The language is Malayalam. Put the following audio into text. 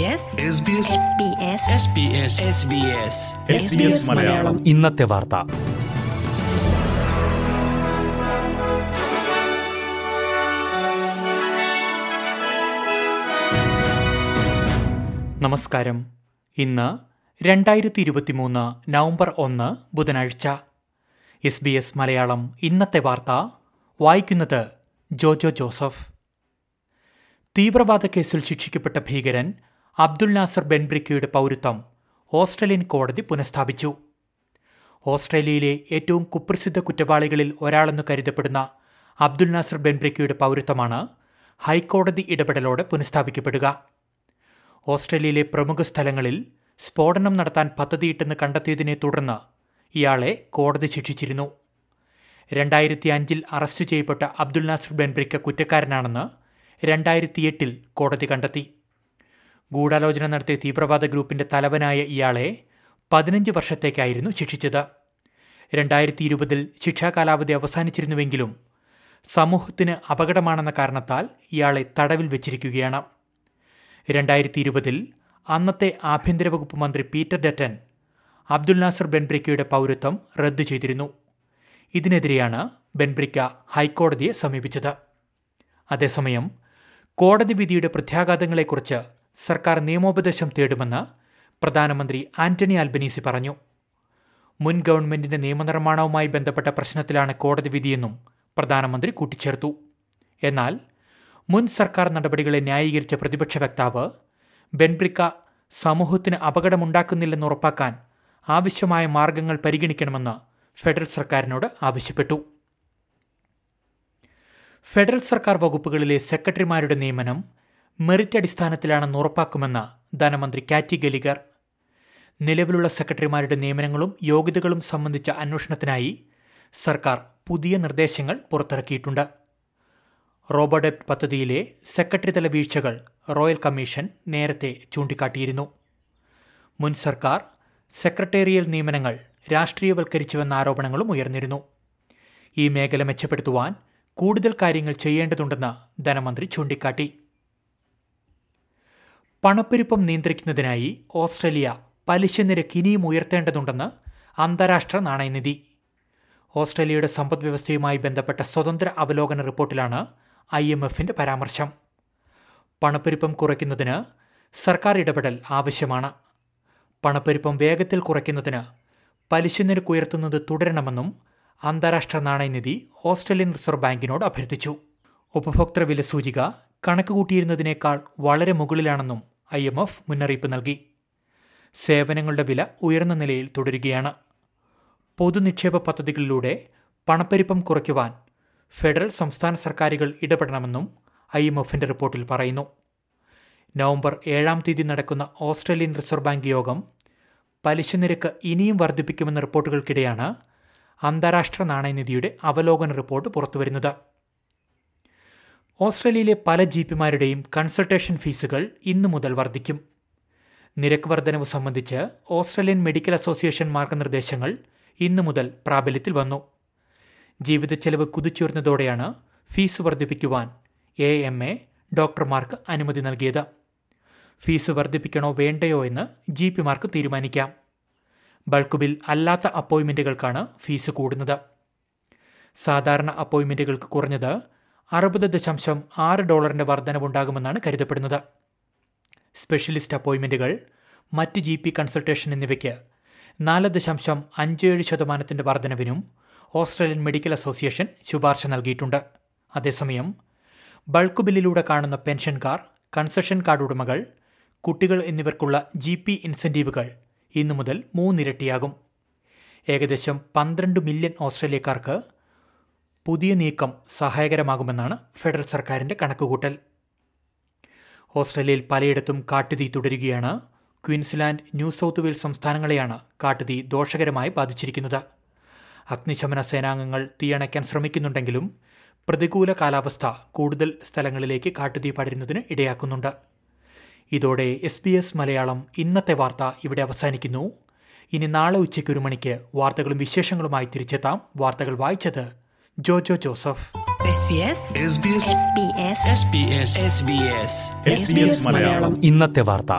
SBS SBS SBS Malayalam. ഇന്നത്തെ വാർത്ത. നമസ്കാരം. ഇന്ന് രണ്ടായിരത്തി ഇരുപത്തിമൂന്ന് നവംബർ ഒന്ന് ബുധനാഴ്ച. എസ് ബി എസ് മലയാളം ഇന്നത്തെ വാർത്ത. വായിക്കുന്നത് ജോജോ ജോസഫ്. തീവ്രവാദ കേസിൽ ശിക്ഷിക്കപ്പെട്ട ഭീകരൻ അബ്ദുൽ നാസർ ബെൻബ്രിക്കയുടെ പൗരത്വം ഓസ്ട്രേലിയൻ കോടതി പുനഃസ്ഥാപിച്ചു. ഓസ്ട്രേലിയയിലെ ഏറ്റവും കുപ്രസിദ്ധ കുറ്റവാളികളിൽ ഒരാളെന്ന് കരുതപ്പെടുന്ന അബ്ദുൽ നാസർ ബെൻബ്രിക്കയുടെ പൗരത്വമാണ് ഹൈക്കോടതി ഇടപെടലോടെ പുനഃസ്ഥാപിക്കപ്പെടുക. ഓസ്ട്രേലിയയിലെ പ്രമുഖ സ്ഥലങ്ങളിൽ സ്ഫോടനം നടത്താൻ പദ്ധതിയിട്ടെന്ന് കണ്ടെത്തിയതിനെ തുടർന്ന് ഇയാളെ കോടതി ശിക്ഷിച്ചിരുന്നു. രണ്ടായിരത്തി അഞ്ചിൽ അറസ്റ്റ് ചെയ്യപ്പെട്ട അബ്ദുൽ നാസർ ബെൻബ്രിക്ക കുറ്റക്കാരനാണെന്ന് രണ്ടായിരത്തി എട്ടിൽ കോടതി കണ്ടെത്തി. ഗൂഢാലോചന നടത്തിയ തീവ്രവാദ ഗ്രൂപ്പിന്റെ തലവനായ ഇയാളെ പതിനഞ്ച് വർഷത്തേക്കായിരുന്നു ശിക്ഷിച്ചത്. രണ്ടായിരത്തി ഇരുപതിൽ ശിക്ഷാ കാലാവധി അവസാനിച്ചിരുന്നുവെങ്കിലും സമൂഹത്തിന് അപകടമാണെന്ന കാരണത്താൽ ഇയാളെ തടവിൽ വെച്ചിരിക്കുകയാണ്. രണ്ടായിരത്തി ഇരുപതിൽ അന്നത്തെ ആഭ്യന്തര വകുപ്പ് മന്ത്രി പീറ്റർ ഡറ്റൻ അബ്ദുൽ നാസർ ബെൻബ്രിക്കയുടെ പൗരത്വം റദ്ദു ചെയ്തിരുന്നു. ഇതിനെതിരെയാണ് ബെൻബ്രിക്ക ഹൈക്കോടതിയെ സമീപിച്ചത്. അതേസമയം കോടതി വിധിയുടെ പ്രത്യാഘാതങ്ങളെക്കുറിച്ച് സർക്കാർ നിയമോപദേശം തേടുമെന്ന് പ്രധാനമന്ത്രി ആന്റണി ആൽബനീസി പറഞ്ഞു. മുൻ ഗവൺമെന്റിന്റെ നിയമനിർമ്മാണവുമായി ബന്ധപ്പെട്ട പ്രശ്നത്തിലാണ് കോടതി വിധിയെന്നും പ്രധാനമന്ത്രി കൂട്ടിച്ചേർത്തു. എന്നാൽ മുൻ സർക്കാർ നടപടികളെ ന്യായീകരിച്ച പ്രതിപക്ഷ വക്താവ് ബെൻബ്രിക്ക സമൂഹത്തിന് അപകടമുണ്ടാക്കുന്നില്ലെന്ന് ഉറപ്പാക്കാൻ ആവശ്യമായ മാർഗങ്ങൾ പരിഗണിക്കണമെന്ന് ഫെഡറൽ സർക്കാരിനോട് ആവശ്യപ്പെട്ടു. ഫെഡറൽ സർക്കാർ വകുപ്പുകളിലെ സെക്രട്ടറിമാരുടെ നിയമനം മെറിറ്റ് അടിസ്ഥാനത്തിലാണെന്ന് ഉറപ്പാക്കുമെന്ന് ധനമന്ത്രി കാറ്റി ഗലിഗർ. നിലവിലുള്ള സെക്രട്ടറിമാരുടെ നിയമനങ്ങളും യോഗ്യതകളും സംബന്ധിച്ച അന്വേഷണത്തിനായി സർക്കാർ പുതിയ നിർദ്ദേശങ്ങൾ പുറത്തിറക്കിയിട്ടുണ്ട്. റോബോഡെപ്റ്റ് പദ്ധതിയിലെ സെക്രട്ടറി തല വീഴ്ചകൾ റോയൽ കമ്മീഷൻ നേരത്തെ ചൂണ്ടിക്കാട്ടിയിരുന്നു. മുൻ സർക്കാർ സെക്രട്ടേറിയൽ നിയമനങ്ങൾ രാഷ്ട്രീയവൽക്കരിച്ചുവെന്ന ആരോപണങ്ങളും ഉയർന്നിരുന്നു. ഈ മേഖല മെച്ചപ്പെടുത്തുവാൻ കൂടുതൽ കാര്യങ്ങൾ ചെയ്യേണ്ടതുണ്ടെന്ന് ധനമന്ത്രി ചൂണ്ടിക്കാട്ടി. പണപ്പെരുപ്പം നിയന്ത്രിക്കുന്നതിനായി ഓസ്ട്രേലിയ പലിശ നിരക്ക് ഇനിയും ഉയർത്തേണ്ടതുണ്ടെന്ന് അന്താരാഷ്ട്ര നാണയനിധി. ഓസ്ട്രേലിയയുടെ സമ്പദ് വ്യവസ്ഥയുമായി ബന്ധപ്പെട്ട സ്വതന്ത്ര അവലോകന റിപ്പോർട്ടിലാണ് ഐ എം എഫിന്റെ പരാമർശം. പണപ്പെരുപ്പം കുറയ്ക്കുന്നതിന് സർക്കാർ ഇടപെടൽ ആവശ്യമാണ്. പണപ്പെരുപ്പം വേഗത്തിൽ കുറയ്ക്കുന്നതിന് പലിശ നിരക്ക് ഉയർത്തുന്നത് തുടരണമെന്നും അന്താരാഷ്ട്ര നാണയനിധി ഓസ്ട്രേലിയൻ റിസർവ് ബാങ്കിനോട് അഭ്യർത്ഥിച്ചു. ഉപഭോക്തൃ വില സൂചിക കണക്കുകൂട്ടിയിരുന്നതിനേക്കാൾ വളരെ മുകളിലാണെന്നും ഐ എം എഫ് മുന്നറിയിപ്പ് നൽകി. സേവനങ്ങളുടെ വില ഉയർന്ന നിലയിൽ തുടരുകയാണ്. പൊതുനിക്ഷേപ പദ്ധതികളിലൂടെ പണപ്പെരുപ്പം കുറയ്ക്കുവാൻ ഫെഡറൽ സംസ്ഥാന സർക്കാരുകൾ ഇടപെടണമെന്നും ഐ എം എഫിന്റെ റിപ്പോർട്ടിൽ പറയുന്നു. നവംബർ ഏഴാം തീയതി നടക്കുന്ന ഓസ്ട്രേലിയൻ റിസർവ് ബാങ്ക് യോഗം പലിശ നിരക്ക് ഇനിയും വർദ്ധിപ്പിക്കുമെന്ന റിപ്പോർട്ടുകൾക്കിടെയാണ് അന്താരാഷ്ട്ര നാണയനിധിയുടെ അവലോകന റിപ്പോർട്ട് പുറത്തുവരുന്നത്. ഓസ്ട്രേലിയയിലെ പല ജിപിമാരുടെയും കൺസൾട്ടേഷൻ ഫീസുകൾ ഇന്നു മുതൽ വർദ്ധിക്കും. നിരക്ക് വർധനവ് സംബന്ധിച്ച് ഓസ്ട്രേലിയൻ മെഡിക്കൽ അസോസിയേഷൻ മാർഗനിർദ്ദേശങ്ങൾ ഇന്നു മുതൽ പ്രാബല്യത്തിൽ വന്നു. ജീവിത ചെലവ് കുതിച്ചുയർന്നതോടെയാണ് ഫീസ് വർദ്ധിപ്പിക്കുവാൻ എ എം എ ഡോക്ടർമാർക്ക് അനുമതി നൽകിയത്. ഫീസ് വർദ്ധിപ്പിക്കണോ വേണ്ടയോ എന്ന് ജി പിമാർക്ക് തീരുമാനിക്കാം. ബൾക്ക് ബിൽ അല്ലാത്ത അപ്പോയിൻമെന്റുകൾക്കാണ് ഫീസ് കൂടുന്നത്. സാധാരണ അപ്പോയിൻമെന്റുകൾക്ക് കുറഞ്ഞത് അറുപത് ദശാംശം ആറ് ഡോളറിന്റെ വർധനവുണ്ടാകുമെന്നാണ് കരുതപ്പെടുന്നത്. സ്പെഷ്യലിസ്റ്റ് അപ്പോയിന്റ്മെന്റുകൾ മറ്റ് ജി പി കൺസൾട്ടേഷൻ എന്നിവയ്ക്ക് നാല് ദശാംശം അഞ്ച് ഏഴ് ശതമാനത്തിന്റെ വർധനവിനും ഓസ്ട്രേലിയൻ മെഡിക്കൽ അസോസിയേഷൻ ശുപാർശ നൽകിയിട്ടുണ്ട്. അതേസമയം ബൾക്ക് ബില്ലിലൂടെ കാണുന്ന പെൻഷൻകാർ കൺസെഷൻ കാർഡ് ഉടമകൾ കുട്ടികൾ എന്നിവർക്കുള്ള ജി പി ഇൻസെന്റീവുകൾ ഇന്നു മുതൽ മൂന്നിരട്ടിയാകും. ഏകദേശം പന്ത്രണ്ട് മില്യൺ ഓസ്ട്രേലിയക്കാർക്ക് പുതിയ നീക്കം സഹായകരമാകുമെന്നാണ് ഫെഡറൽ സർക്കാരിന്റെ കണക്കുകൂട്ടൽ. ഓസ്ട്രേലിയയിൽ പലയിടത്തും കാട്ടുതീ തുടരുകയാണ്. ക്വീൻസ്ലാൻഡ് ന്യൂ സൗത്ത് വെയിൽസ് സംസ്ഥാനങ്ങളെയാണ് കാട്ടുതീ ദോഷകരമായി ബാധിച്ചിരിക്കുന്നത്. അഗ്നിശമന സേനാംഗങ്ങൾ തീയണയ്ക്കാൻ ശ്രമിക്കുന്നുണ്ടെങ്കിലും പ്രതികൂല കാലാവസ്ഥ കൂടുതൽ സ്ഥലങ്ങളിലേക്ക് കാട്ടുതീ പടരുന്നതിന് ഇടയാക്കുന്നുണ്ട്. ഇതോടെ എസ് ബി എസ് മലയാളം ഇന്നത്തെ വാർത്ത ഇവിടെ അവസാനിക്കുന്നു. ഇനി നാളെ ഉച്ചയ്ക്ക് ഒരു മണിക്ക് വാർത്തകളും വിശേഷങ്ങളുമായി തിരിച്ചെത്താം. വാർത്തകൾ വായിച്ചത് Jojo Joseph SBS SBS SBS SBS SBS SBS Malayalam. ഇന്നത്തെ വാർത്ത.